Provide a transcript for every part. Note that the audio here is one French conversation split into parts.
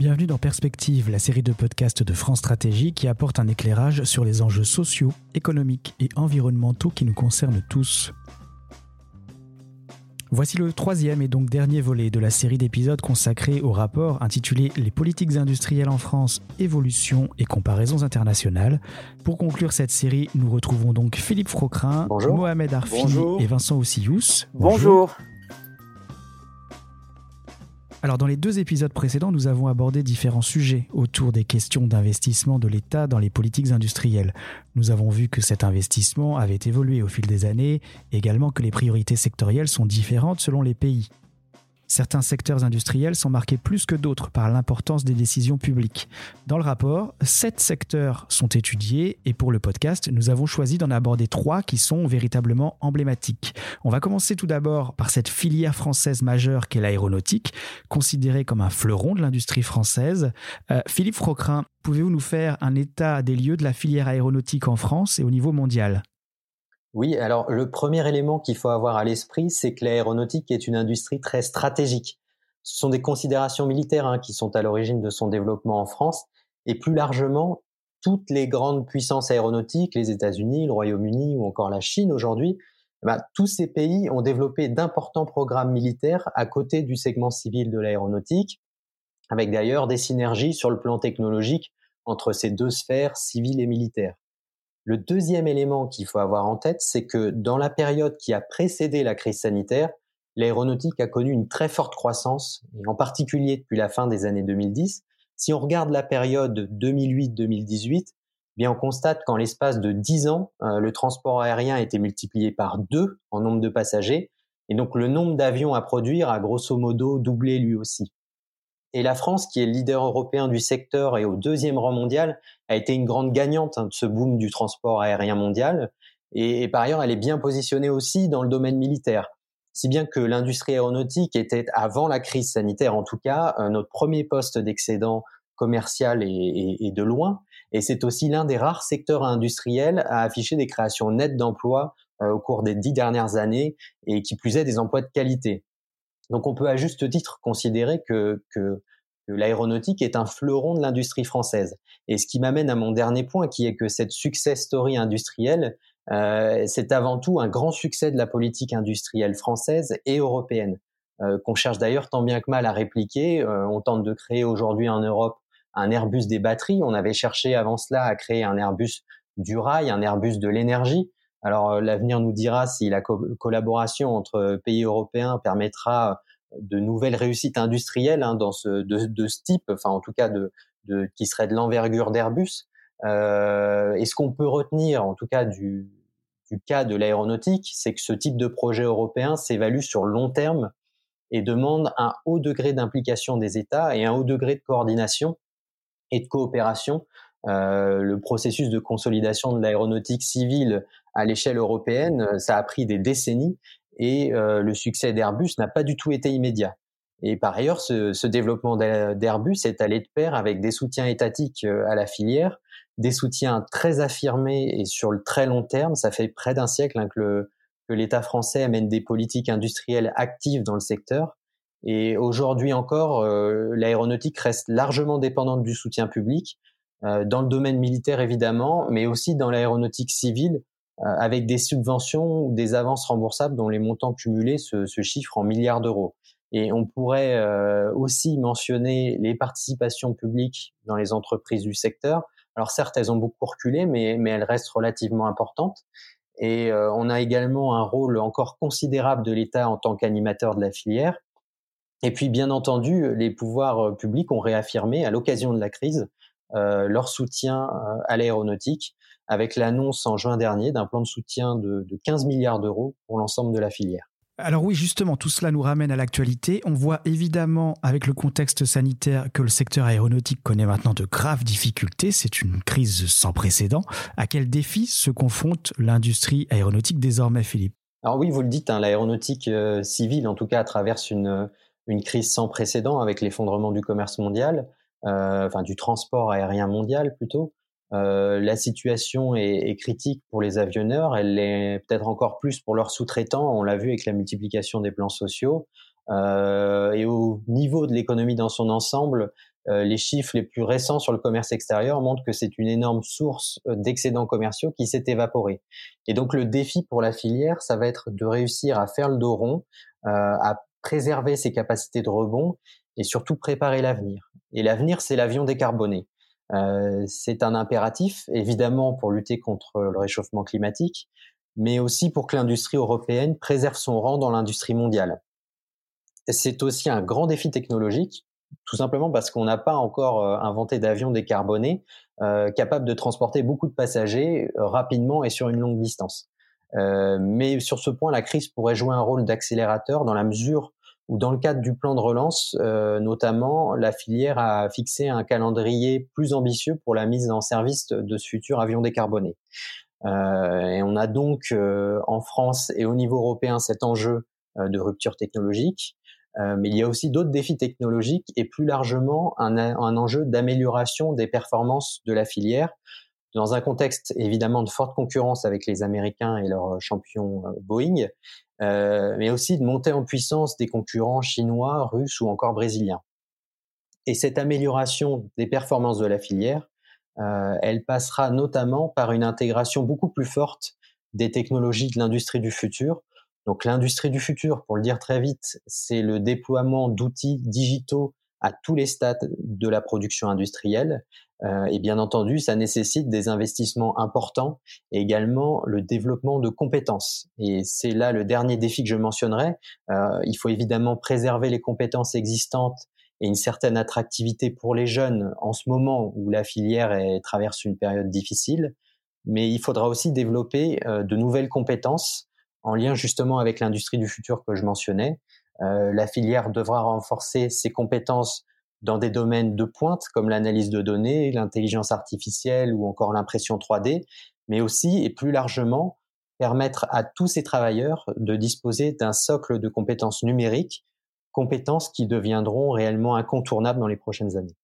Bienvenue dans Perspective, la série de podcasts de France Stratégie qui apporte un éclairage sur les enjeux sociaux, économiques et environnementaux qui nous concernent tous. Voici le troisième et donc dernier volet de la série d'épisodes consacrés au rapport intitulé Les politiques industrielles en France, évolution et comparaisons internationales. Pour conclure cette série, nous retrouvons donc Philippe Frocrin, Mohamed Arfi et Vincent Oussious. Bonjour. Alors dans les deux épisodes précédents, nous avons abordé différents sujets autour des questions d'investissement de l'État dans les politiques industrielles. Nous avons vu que cet investissement avait évolué au fil des années, également que les priorités sectorielles sont différentes selon les pays. Certains secteurs industriels sont marqués plus que d'autres par l'importance des décisions publiques. Dans le rapport, sept secteurs sont étudiés et pour le podcast, nous avons choisi d'en aborder trois qui sont véritablement emblématiques. On va commencer tout d'abord par cette filière française majeure qu'est l'aéronautique, considérée comme un fleuron de l'industrie française. Euh, Philippe Frocrin, pouvez-vous nous faire un état des lieux de la filière aéronautique en France et au niveau mondial? Oui, alors le premier élément qu'il faut avoir à l'esprit, c'est que l'aéronautique est une industrie très stratégique. Ce sont des considérations militaires hein, qui sont à l'origine de son développement en France, et plus largement, toutes les grandes puissances aéronautiques, les États-Unis, le Royaume-Uni ou encore la Chine aujourd'hui, eh ben, tous ces pays ont développé d'importants programmes militaires à côté du segment civil de l'aéronautique, avec d'ailleurs des synergies sur le plan technologique entre ces deux sphères civiles et militaires. Le deuxième élément qu'il faut avoir en tête, c'est que dans la période qui a précédé la crise sanitaire, l'aéronautique a connu une très forte croissance, et en particulier depuis la fin des années 2010. Si on regarde la période 2008-2018, eh bien on constate qu'en l'espace de 10 ans, euh, le transport aérien a été multiplié par deux en nombre de passagers, et donc le nombre d'avions à produire a grosso modo doublé lui aussi. Et la France, qui est le leader européen du secteur et au deuxième rang mondial, a été une grande gagnante hein, de ce boom du transport aérien mondial. Et, par ailleurs, elle est bien positionnée aussi dans le domaine militaire. Si bien que l'industrie aéronautique était, avant la crise sanitaire en tout cas, euh, notre premier poste d'excédent commercial et, de loin. Et c'est aussi l'un des rares secteurs industriels à afficher des créations nettes d'emplois euh, au cours des dix dernières années et qui plus est des emplois de qualité. Donc on peut à juste titre considérer que, que, l'aéronautique est un fleuron de l'industrie française. Et ce qui m'amène à mon dernier point, qui est que cette success story industrielle, euh, c'est avant tout un grand succès de la politique industrielle française et européenne, euh, qu'on cherche d'ailleurs tant bien que mal à répliquer. Euh, on tente de créer aujourd'hui en Europe un Airbus des batteries. On avait cherché avant cela à créer un Airbus du rail, un Airbus de l'énergie. Alors euh, l'avenir nous dira si la collaboration entre pays européens permettra de nouvelles réussites industrielles hein, dans ce, de, ce type, enfin en tout cas de, de qui serait de l'envergure d'Airbus. Euh, et ce qu'on peut retenir, en tout cas du, du cas de l'aéronautique, c'est que ce type de projet européen s'évalue sur long terme et demande un haut degré d'implication des États et un haut degré de coordination et de coopération euh, le processus de consolidation de l'aéronautique civile à l'échelle européenne, euh, ça a pris des décennies et euh, le succès d'Airbus n'a pas du tout été immédiat. Et par ailleurs, ce, ce développement d'Airbus est allé de pair avec des soutiens étatiques à la filière, des soutiens très affirmés et sur le très long terme. Ça fait près d'un siècle hein, que l'État français amène des politiques industrielles actives dans le secteur. Et aujourd'hui encore, l'aéronautique reste largement dépendante du soutien public, euh, dans le domaine militaire évidemment, mais aussi dans l'aéronautique civile, euh, avec des subventions ou des avances remboursables dont les montants cumulés se, se chiffrent en milliards d'euros. Et on pourrait euh, aussi mentionner les participations publiques dans les entreprises du secteur. Alors certes, elles ont beaucoup reculé, mais, mais elles restent relativement importantes. Et on a également un rôle encore considérable de l'État en tant qu'animateur de la filière. Et puis, bien entendu, les pouvoirs publics ont réaffirmé, à l'occasion de la crise, euh, leur soutien euh, à l'aéronautique avec l'annonce en juin dernier d'un plan de soutien de, 15 milliards d'euros pour l'ensemble de la filière. Alors oui, justement, tout cela nous ramène à l'actualité. On voit évidemment, avec le contexte sanitaire, que le secteur aéronautique connaît maintenant de graves difficultés. C'est une crise sans précédent. À quel défi se confronte l'industrie aéronautique désormais, Philippe? Alors oui, vous le dites, hein, l'aéronautique euh, civile, en tout cas, traverse une, une crise sans précédent avec l'effondrement du commerce mondial. Euh, enfin du transport aérien mondial plutôt. Euh, la situation est, est, critique pour les avionneurs, elle l'est peut-être encore plus pour leurs sous-traitants, on l'a vu avec la multiplication des plans sociaux. Euh, et au niveau de l'économie dans son ensemble, les chiffres les plus récents sur le commerce extérieur montrent que c'est une énorme source d'excédents commerciaux qui s'est évaporée. Et donc le défi pour la filière, ça va être de réussir à faire le dos rond, à préserver ses capacités de rebond et surtout préparer l'avenir. Et l'avenir, c'est l'avion décarboné. Euh, c'est un impératif, évidemment, pour lutter contre le réchauffement climatique, mais aussi pour que l'industrie européenne préserve son rang dans l'industrie mondiale. C'est aussi un grand défi technologique, tout simplement parce qu'on n'a pas encore euh, inventé d'avion décarboné euh, capable de transporter beaucoup de passagers euh, rapidement et sur une longue distance. Euh, mais sur ce point, la crise pourrait jouer un rôle d'accélérateur dans la mesure où dans le cadre du plan de relance, euh, notamment, la filière a fixé un calendrier plus ambitieux pour la mise en service de ce futur avion décarboné. Euh, et on a donc euh, en France et au niveau européen cet enjeu euh, de rupture technologique, euh, mais il y a aussi d'autres défis technologiques et plus largement un, un enjeu d'amélioration des performances de la filière dans un contexte évidemment de forte concurrence avec les Américains et leurs champions Boeing, euh, mais aussi de monter en puissance des concurrents chinois, russes ou encore brésiliens. Et cette amélioration des performances de la filière, euh, elle passera notamment par une intégration beaucoup plus forte des technologies de l'industrie du futur. Donc l'industrie du futur, pour le dire très vite, c'est le déploiement d'outils digitaux à tous les stades de la production industrielle. Euh, et bien entendu, ça nécessite des investissements importants et également le développement de compétences. Et c'est là le dernier défi que je mentionnerai. Euh, il faut évidemment préserver les compétences existantes et une certaine attractivité pour les jeunes en ce moment où la filière est, traverse une période difficile. Mais il faudra aussi développer euh, de nouvelles compétences en lien justement avec l'industrie du futur que je mentionnais. La filière devra renforcer ses compétences dans des domaines de pointe comme l'analyse de données, l'intelligence artificielle ou encore l'impression 3D, mais aussi et plus largement permettre à tous ces travailleurs de disposer d'un socle de compétences numériques, compétences qui deviendront réellement incontournables dans les prochaines années.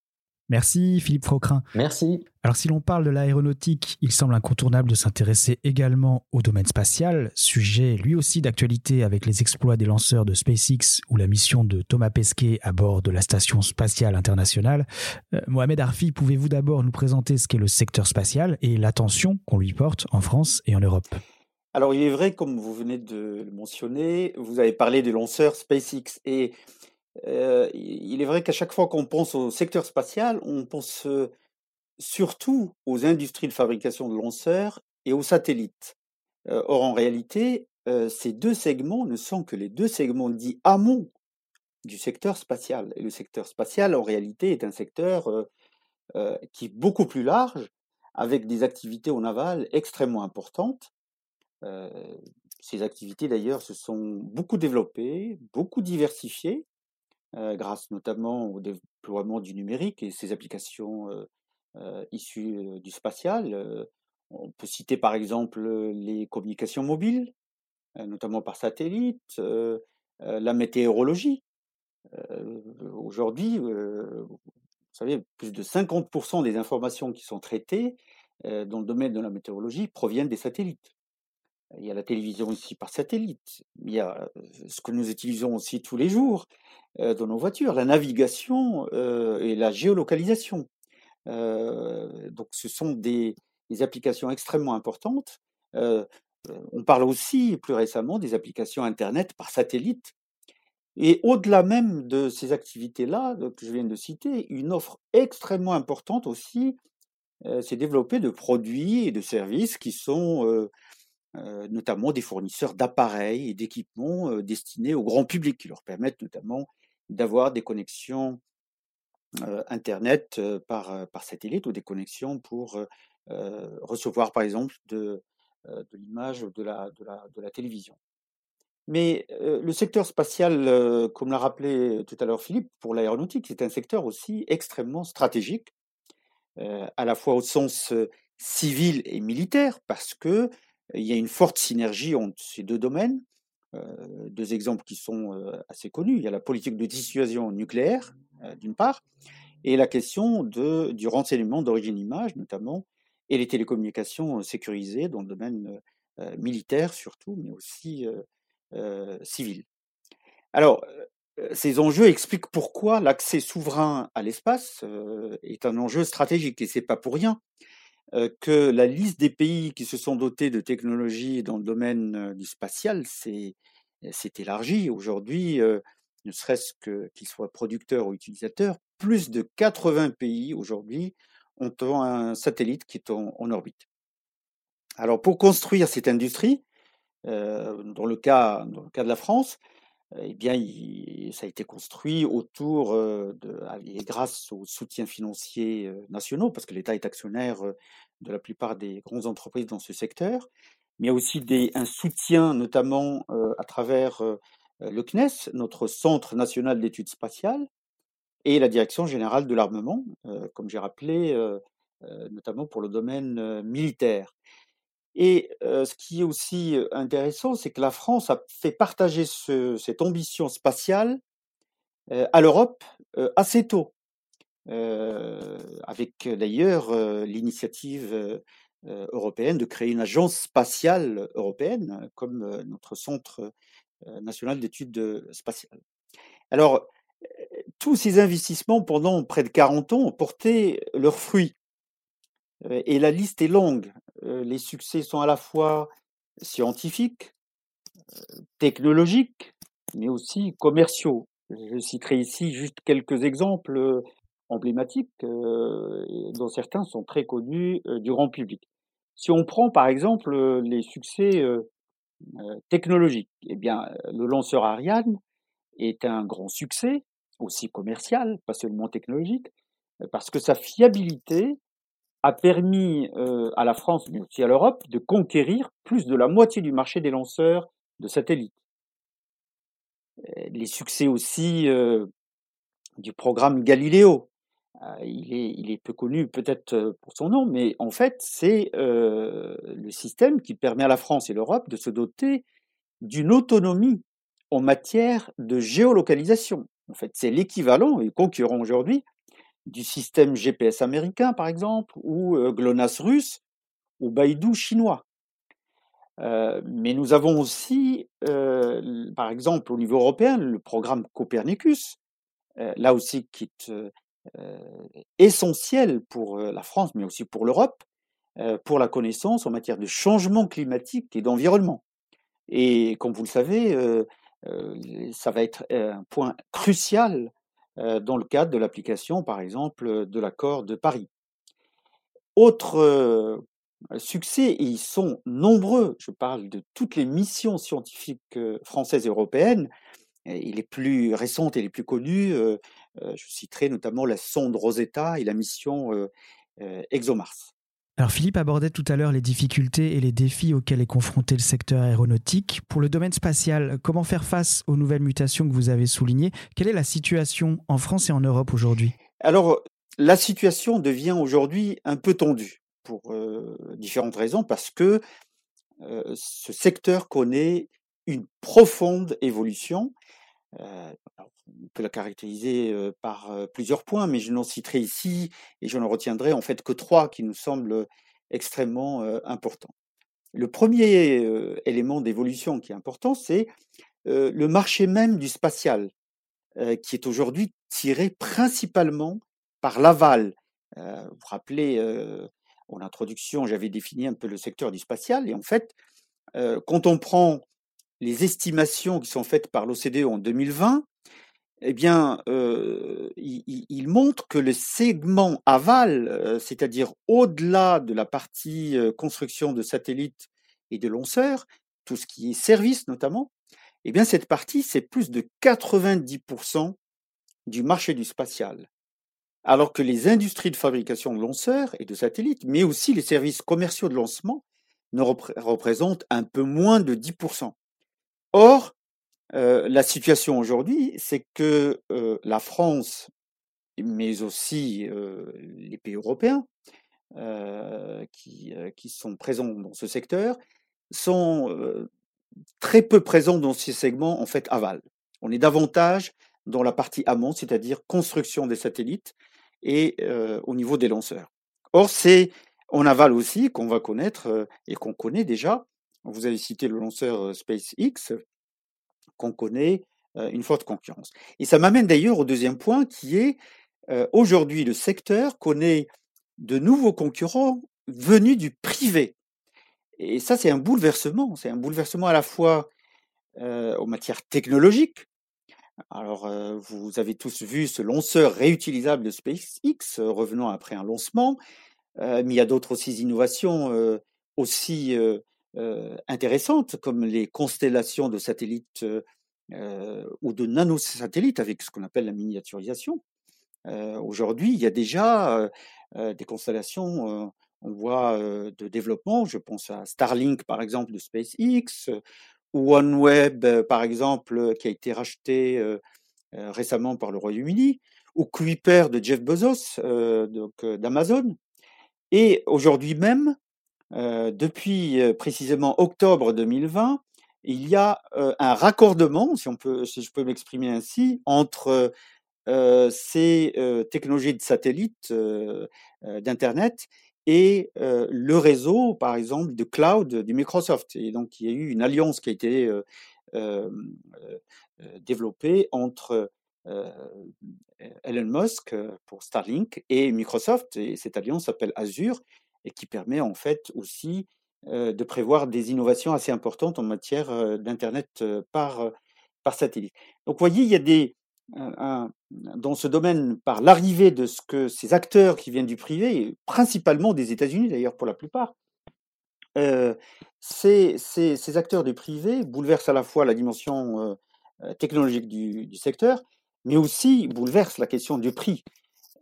Merci Philippe Frocrin. Merci. Alors si l'on parle de l'aéronautique, il semble incontournable de s'intéresser également au domaine spatial, sujet lui aussi d'actualité avec les exploits des lanceurs de SpaceX ou la mission de Thomas Pesquet à bord de la Station spatiale internationale. Euh, Mohamed Arfi, pouvez-vous d'abord nous présenter ce qu'est le secteur spatial et l'attention qu'on lui porte en France et en Europe? Alors, il est vrai, comme vous venez de le mentionner, vous avez parlé des lanceurs SpaceX et euh, il est vrai qu'à chaque fois qu'on pense au secteur spatial, on pense euh, surtout aux industries de fabrication de lanceurs et aux satellites. Euh, or, en réalité, ces deux segments ne sont que les deux segments dits amont du secteur spatial. Et le secteur spatial, en réalité, est un secteur qui est beaucoup plus large, avec des activités en aval extrêmement importantes. Ces activités, d'ailleurs, se sont beaucoup développées, beaucoup diversifiées, grâce notamment au déploiement du numérique et ses applications euh, euh, issues du spatial. on peut citer par exemple les communications mobiles, notamment par satellite, la météorologie. Aujourd'hui, vous savez, plus de 50% des informations qui sont traitées dans le domaine de la météorologie proviennent des satellites. Il y a la télévision aussi par satellite. Il y a ce que nous utilisons aussi tous les jours euh, dans nos voitures, la navigation euh, et la géolocalisation. Euh, donc, ce sont des, applications extrêmement importantes. on parle aussi plus récemment des applications Internet par satellite. Et au-delà même de ces activités-là que je viens de citer, une offre extrêmement importante aussi s'est développée de produits et de services qui sont euh, notamment des fournisseurs d'appareils et d'équipements euh, destinés au grand public, qui leur permettent notamment d'avoir des connexions euh, Internet par, satellite ou des connexions pour recevoir, par exemple, de, l'image de, la, de la télévision. Mais le secteur spatial, comme l'a rappelé tout à l'heure Philippe, pour l'aéronautique, c'est un secteur aussi extrêmement stratégique, à la fois au sens civil et militaire, parce que il y a une forte synergie entre ces deux domaines. Euh, deux exemples qui sont euh, assez connus. Il y a la politique de dissuasion nucléaire, euh, d'une part, et la question du renseignement d'origine image, notamment, et les télécommunications sécurisées dans le domaine militaire surtout, mais aussi civil. Alors, ces enjeux expliquent pourquoi l'accès souverain à l'espace est un enjeu stratégique et c'est pas pour rien que la liste des pays qui se sont dotés de technologies dans le domaine du spatial s'est élargie. Aujourd'hui, ne serait-ce qu'ils soient producteurs ou utilisateurs, plus de 80 pays aujourd'hui ont un satellite qui est en, orbite. Alors pour construire cette industrie, dans, le cas, dans le cas de la France, eh bien, ça a été construit autour de, et grâce aux soutiens financiers nationaux, parce que l'État est actionnaire de la plupart des grandes entreprises dans ce secteur, mais il y a aussi un soutien, notamment à travers le CNES, notre Centre national d'études spatiales, et la Direction générale de l'armement, comme j'ai rappelé, notamment pour le domaine militaire. Et ce qui est aussi intéressant, c'est que la France a fait partager cette ambition spatiale à l'Europe assez tôt, avec d'ailleurs l'initiative européenne de créer une agence spatiale européenne comme notre centre national d'études spatiales. Alors, tous ces investissements pendant près de 40 ans ont porté leurs fruits. Et la liste est longue. Les succès sont à la fois scientifiques, technologiques, mais aussi commerciaux. Je citerai ici juste quelques exemples emblématiques, dont certains sont très connus du grand public. Si on prend par exemple les succès technologiques, eh bien, le lanceur Ariane est un grand succès, aussi commercial, pas seulement technologique, parce que sa fiabilité a permis à la France, mais aussi à l'Europe, de conquérir plus de la moitié du marché des lanceurs de satellites. Les succès aussi du programme Galileo. Il est, il est peu connu peut-être pour son nom, mais en fait, c'est le système qui permet à la France et l'Europe de se doter d'une autonomie en matière de géolocalisation. En fait, c'est l'équivalent et concurrent aujourd'hui du système GPS américain, par exemple, ou GLONASS russe, ou Baidu chinois. mais nous avons aussi, par exemple, au niveau européen, le programme Copernicus, là aussi qui est essentiel pour la France, mais aussi pour l'Europe, pour la connaissance en matière de changement climatique et d'environnement. Et comme vous le savez, ça va être un point crucial dans le cadre de l'application, par exemple, de l'accord de Paris. Autre succès, et ils sont nombreux, je parle de toutes les missions scientifiques françaises et européennes, et les plus récentes et les plus connues, je citerai notamment la sonde Rosetta et la mission ExoMars. Alors Philippe abordait tout à l'heure les difficultés et les défis auxquels est confronté le secteur aéronautique. Pour le domaine spatial, comment faire face aux nouvelles mutations que vous avez soulignées? Quelle est la situation en France et en Europe aujourd'hui? Alors, la situation devient aujourd'hui un peu tendue pour euh, différentes raisons, parce que euh, ce secteur connaît une profonde évolution. Euh, on peut la caractériser par plusieurs points, mais je n'en citerai ici et je n'en retiendrai en fait que trois qui nous semblent extrêmement importants. Le premier élément d'évolution qui est important, c'est le marché même du spatial, qui est aujourd'hui tiré principalement par l'aval. vous vous rappelez, en introduction, j'avais défini un peu le secteur du spatial, et en fait, quand on prend les estimations qui sont faites par l'OCDE en 2020, eh bien, il, montre que le segment aval, c'est-à-dire au-delà de la partie construction de satellites et de lanceurs, tout ce qui est service notamment, eh bien, cette partie, c'est plus de 90% du marché du spatial. Alors que les industries de fabrication de lanceurs et de satellites, mais aussi les services commerciaux de lancement, ne représentent un peu moins de 10%. Or, la situation aujourd'hui, c'est que la France, mais aussi les pays européens qui, qui, sont présents dans ce secteur, sont très peu présents dans ces segments en fait aval. On est davantage dans la partie amont, c'est-à-dire construction des satellites et au niveau des lanceurs. Or, c'est en aval aussi qu'on va connaître et qu'on connaît déjà. Vous avez cité le lanceur SpaceX, qu'on connaît une forte concurrence. Et ça m'amène d'ailleurs au deuxième point qui est aujourd'hui le secteur connaît de nouveaux concurrents venus du privé. Et ça, c'est un bouleversement. C'est un bouleversement à la fois en matière technologique. Alors, vous avez tous vu ce lanceur réutilisable de SpaceX revenant après un lancement, mais il y a d'autres aussi innovations aussi intéressantes, comme les constellations de satellites ou de nanosatellites avec ce qu'on appelle la miniaturisation. Aujourd'hui, il y a déjà des constellations on voit de développement. Je pense à Starlink, par exemple, de SpaceX, ou OneWeb, par exemple, qui a été racheté récemment par le Royaume-Uni, ou Kuiper de Jeff Bezos, donc d'Amazon. Et aujourd'hui même, depuis précisément octobre 2020, il y a un raccordement, si, je peux m'exprimer ainsi, entre ces technologies de satellite, d'Internet, et le réseau, par exemple, de cloud du Microsoft. Et donc, il y a eu une alliance qui a été développée entre Elon Musk pour Starlink et Microsoft. Et cette alliance s'appelle Azure et qui permet en fait aussi de prévoir des innovations assez importantes en matière d'Internet par, par satellite. Donc, vous voyez, il y a des, dans ce domaine par l'arrivée de ce que ces acteurs qui viennent du privé, principalement des États-Unis d'ailleurs pour la plupart, ces, ces, acteurs du privé bouleversent à la fois la dimension euh, technologique du, du, secteur, mais aussi bouleversent la question du prix.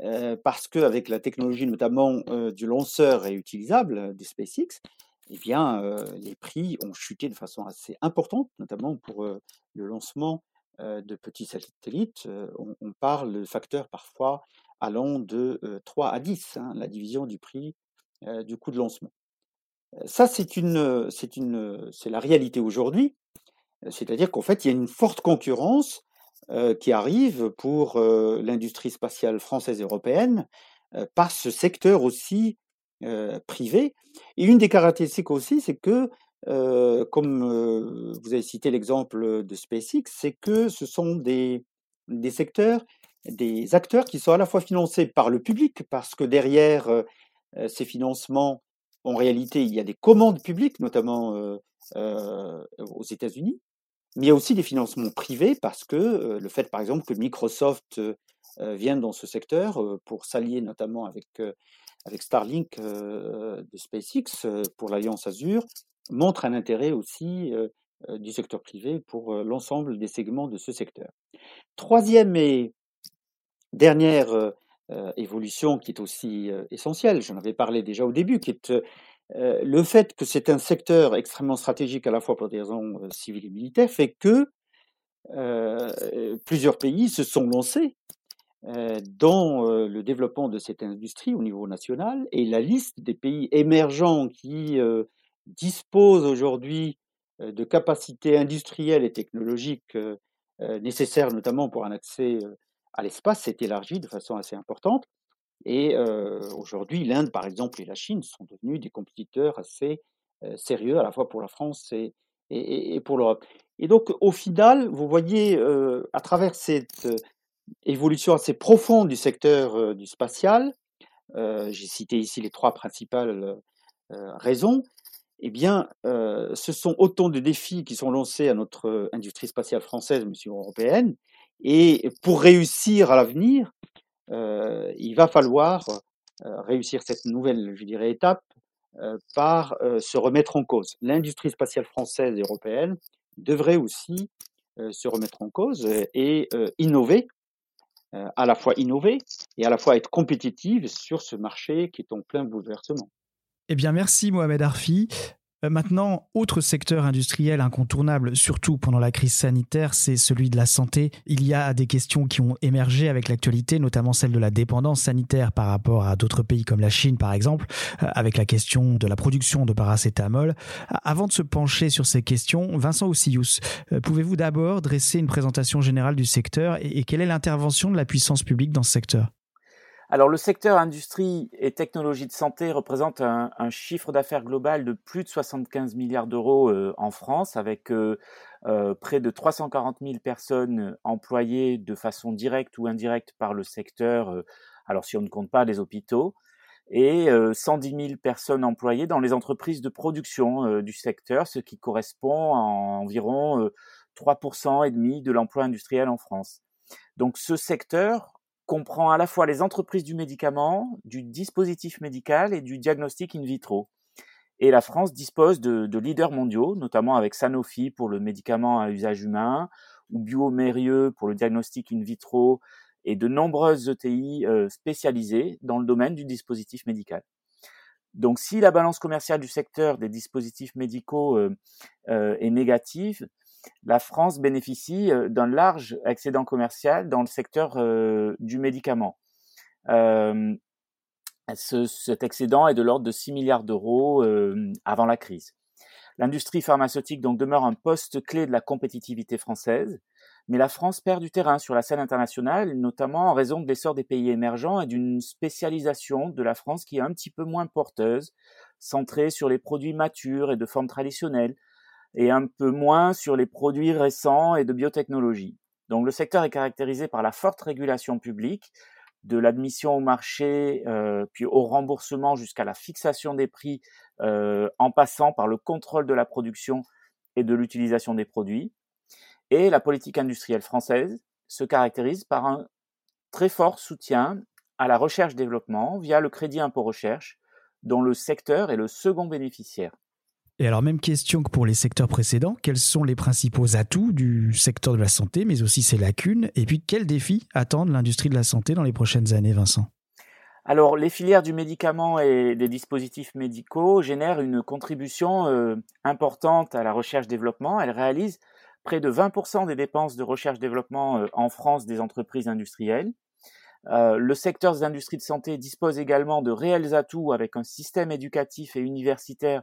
Euh, parce qu'avec la technologie notamment du lanceur réutilisable des SpaceX, eh bien, les prix ont chuté de façon assez importante, notamment pour le lancement de petits satellites, on, parle de facteurs parfois allant de 3 à 10, hein, la division du prix du coût de lancement. Ça, c'est c'est la réalité aujourd'hui. C'est-à-dire qu'en fait, il y a une forte concurrence qui arrive pour l'industrie spatiale française et européenne par ce secteur aussi privé. Et une des caractéristiques aussi, c'est que comme vous avez cité l'exemple de SpaceX, c'est que ce sont des, des secteurs, des acteurs qui sont à la fois financés par le public, parce que derrière ces financements, en réalité, il y a des commandes publiques, notamment aux États-Unis, mais il y a aussi des financements privés, parce que le fait, par exemple, que Microsoft vienne dans ce secteur pour s'allier notamment avec, avec Starlink de SpaceX pour l'Alliance Azure, montre un intérêt aussi du secteur privé pour l'ensemble des segments de ce secteur. Troisième et dernière évolution qui est aussi essentielle, j'en avais parlé déjà au début, qui est le fait que c'est un secteur extrêmement stratégique à la fois pour des raisons civiles et militaires, fait que plusieurs pays se sont lancés dans le développement de cette industrie au niveau national et la liste des pays émergents qui dispose aujourd'hui de capacités industrielles et technologiques nécessaires, notamment pour un accès à l'espace, s'est élargie de façon assez importante. Et aujourd'hui, l'Inde, par exemple, et la Chine sont devenus des compétiteurs assez sérieux, à la fois pour la France et, pour l'Europe. Et donc, au final, vous voyez, à travers cette évolution assez profonde du secteur du spatial, j'ai cité ici les trois principales raisons, eh bien, ce sont autant de défis qui sont lancés à notre industrie spatiale française, mais aussi européenne. Et pour réussir à l'avenir, il va falloir réussir cette nouvelle, je dirais, étape par se remettre en cause. L'industrie spatiale française et européenne devrait aussi se remettre en cause et innover, à la fois innover et à la fois être compétitive sur ce marché qui est en plein bouleversement. Eh bien, merci Mohamed Arfi. Euh, maintenant, autre secteur industriel incontournable, surtout pendant la crise sanitaire, c'est celui de la santé. Il y a des questions qui ont émergé avec l'actualité, notamment celle de la dépendance sanitaire par rapport à d'autres pays comme la Chine, par exemple, euh, avec la question de la production de paracétamol. Avant de se pencher sur ces questions, Vincent Oussius, euh, pouvez-vous d'abord dresser une présentation générale du secteur et quelle est l'intervention de la puissance publique dans ce secteur? Alors le secteur industrie et technologie de santé représente un, chiffre d'affaires global de plus de 75 milliards d'euros euh, en France, avec euh, euh, près de 340 000 personnes employées de façon directe ou indirecte par le secteur, alors si on ne compte pas les hôpitaux, et 110 000 personnes employées dans les entreprises de production du secteur, ce qui correspond à environ 3% et demi de l'emploi industriel en France. Donc ce secteur comprend à la fois les entreprises du médicament, du dispositif médical et du diagnostic in vitro. Et la France dispose de, leaders mondiaux, notamment avec Sanofi pour le médicament à usage humain, ou Biomérieux pour le diagnostic in vitro, et de nombreuses ETI euh, spécialisées dans le domaine du dispositif médical. Donc si la balance commerciale du secteur des dispositifs médicaux euh, euh, est négative, la France bénéficie euh, d'un large excédent commercial dans le secteur euh, du médicament. Euh, cet excédent est de l'ordre de 6 milliards d'euros avant la crise. L'industrie pharmaceutique donc demeure un poste clé de la compétitivité française, mais la France perd du terrain sur la scène internationale, notamment en raison de l'essor des pays émergents et d'une spécialisation de la France qui est un petit peu moins porteuse, centrée sur les produits matures et de forme traditionnelle, et un peu moins sur les produits récents et de biotechnologie. Donc le secteur est caractérisé par la forte régulation publique, de l'admission au marché, euh, puis au remboursement jusqu'à la fixation des prix, euh, en passant par le contrôle de la production et de l'utilisation des produits. Et la politique industrielle française se caractérise par un très fort soutien à la recherche-développement via le crédit impôt recherche, dont le secteur est le second bénéficiaire. Et alors, même question que pour les secteurs précédents, quels sont les principaux atouts du secteur de la santé, mais aussi ses lacunes? Et puis, quels défis attendent l'industrie de la santé dans les prochaines années, Vincent? Alors, les filières du médicament et des dispositifs médicaux génèrent une contribution euh, importante à la recherche-développement. Elles réalisent près de 20% des dépenses de recherche-développement euh, en France des entreprises industrielles. Euh, le secteur des industries de santé dispose également de réels atouts avec un système éducatif et universitaire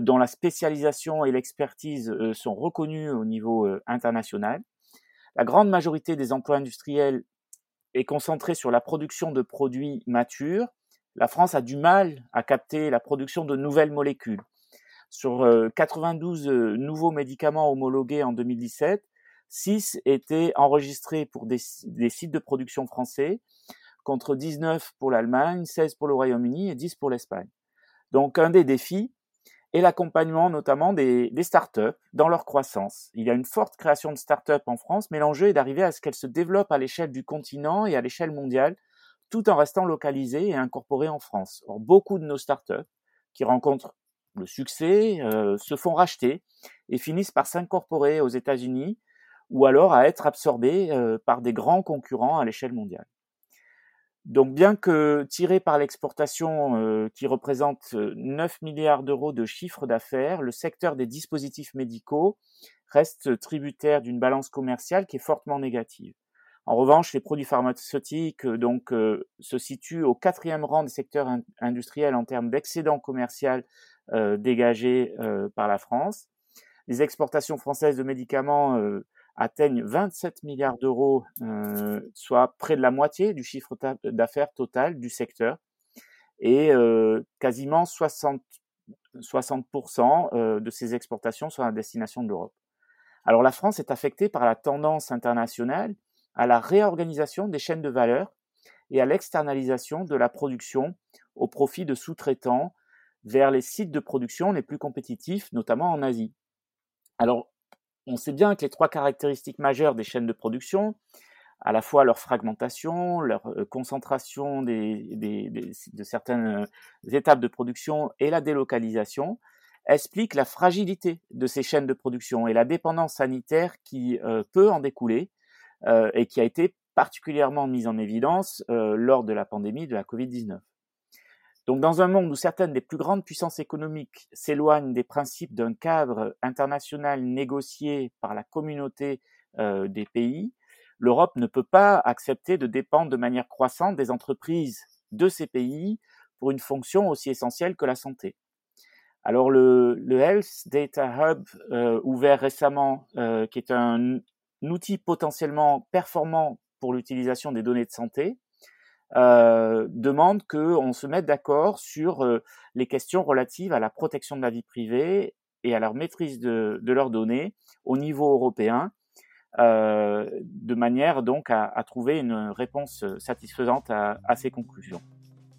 dont la spécialisation et l'expertise euh, sont reconnues au niveau euh, international. La grande majorité des emplois industriels est concentrée sur la production de produits matures. La France a du mal à capter la production de nouvelles molécules. Sur 92 nouveaux médicaments homologués en 2017, 6 étaient enregistrés pour des, des sites de production français, contre 19 pour l'Allemagne, 16 pour le Royaume-Uni et 10 pour l'Espagne. Donc un des défis, et l'accompagnement notamment des, des startups dans leur croissance. Il y a une forte création de startups en France, mais l'enjeu est d'arriver à ce qu'elles se développent à l'échelle du continent et à l'échelle mondiale, tout en restant localisées et incorporées en France. Or, beaucoup de nos startups qui rencontrent le succès euh, se font racheter et finissent par s'incorporer aux États-Unis ou alors à être absorbées euh, par des grands concurrents à l'échelle mondiale. Donc bien que tiré par l'exportation euh, qui représente 9 euh, milliards d'euros de chiffre d'affaires, le secteur des dispositifs médicaux reste tributaire d'une balance commerciale qui est fortement négative. En revanche, les produits pharmaceutiques euh, donc se situent au quatrième rang des secteurs industriels en termes d'excédent commercial dégagé par la France. Les exportations françaises de médicaments atteignent 27 milliards d'euros, euh, soit près de la moitié du chiffre d'affaires total du secteur, et euh, quasiment 60, 60% euh, de ces exportations sont à destination de l'Europe. Alors la France est affectée par la tendance internationale à la réorganisation des chaînes de valeur et à l'externalisation de la production au profit de sous-traitants vers les sites de production les plus compétitifs, notamment en Asie. Alors, on sait bien que les trois caractéristiques majeures des chaînes de production, à la fois leur fragmentation, leur euh, concentration de certaines euh, étapes de production et la délocalisation, expliquent la fragilité de ces chaînes de production et la dépendance sanitaire qui euh, peut en découler et qui a été particulièrement mise en évidence lors de la pandémie de la Covid-19. Donc dans un monde où certaines des plus grandes puissances économiques s'éloignent des principes d'un cadre international négocié par la communauté euh, des pays, l'Europe ne peut pas accepter de dépendre de manière croissante des entreprises de ces pays pour une fonction aussi essentielle que la santé. Alors le, Health Data Hub euh, ouvert récemment, euh, qui est un outil potentiellement performant pour l'utilisation des données de santé, euh, demandent qu'on se mette d'accord sur euh, les questions relatives à la protection de la vie privée et à leur maîtrise de, leurs données au niveau européen, euh, de manière donc à, trouver une réponse satisfaisante à ces conclusions.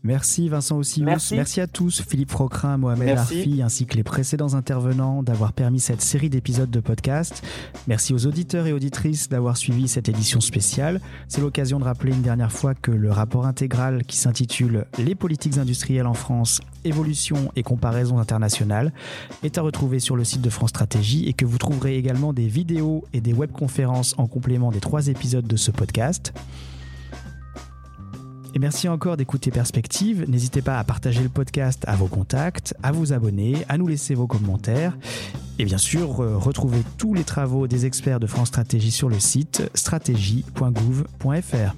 Merci Vincent aussi. Merci. Merci. à tous, Philippe Frocrin, Mohamed Arfi, ainsi que les précédents intervenants d'avoir permis cette série d'épisodes de podcast. Merci aux auditeurs et auditrices d'avoir suivi cette édition spéciale. C'est l'occasion de rappeler une dernière fois que le rapport intégral qui s'intitule Les politiques industrielles en France, évolution et comparaison internationales est à retrouver sur le site de France Stratégie et que vous trouverez également des vidéos et des webconférences en complément des trois épisodes de ce podcast. Et merci encore d'écouter Perspective. N'hésitez pas à partager le podcast à vos contacts, à vous abonner, à nous laisser vos commentaires. Et bien sûr, retrouvez tous les travaux des experts de France Stratégie sur le site stratégie.gouv.fr.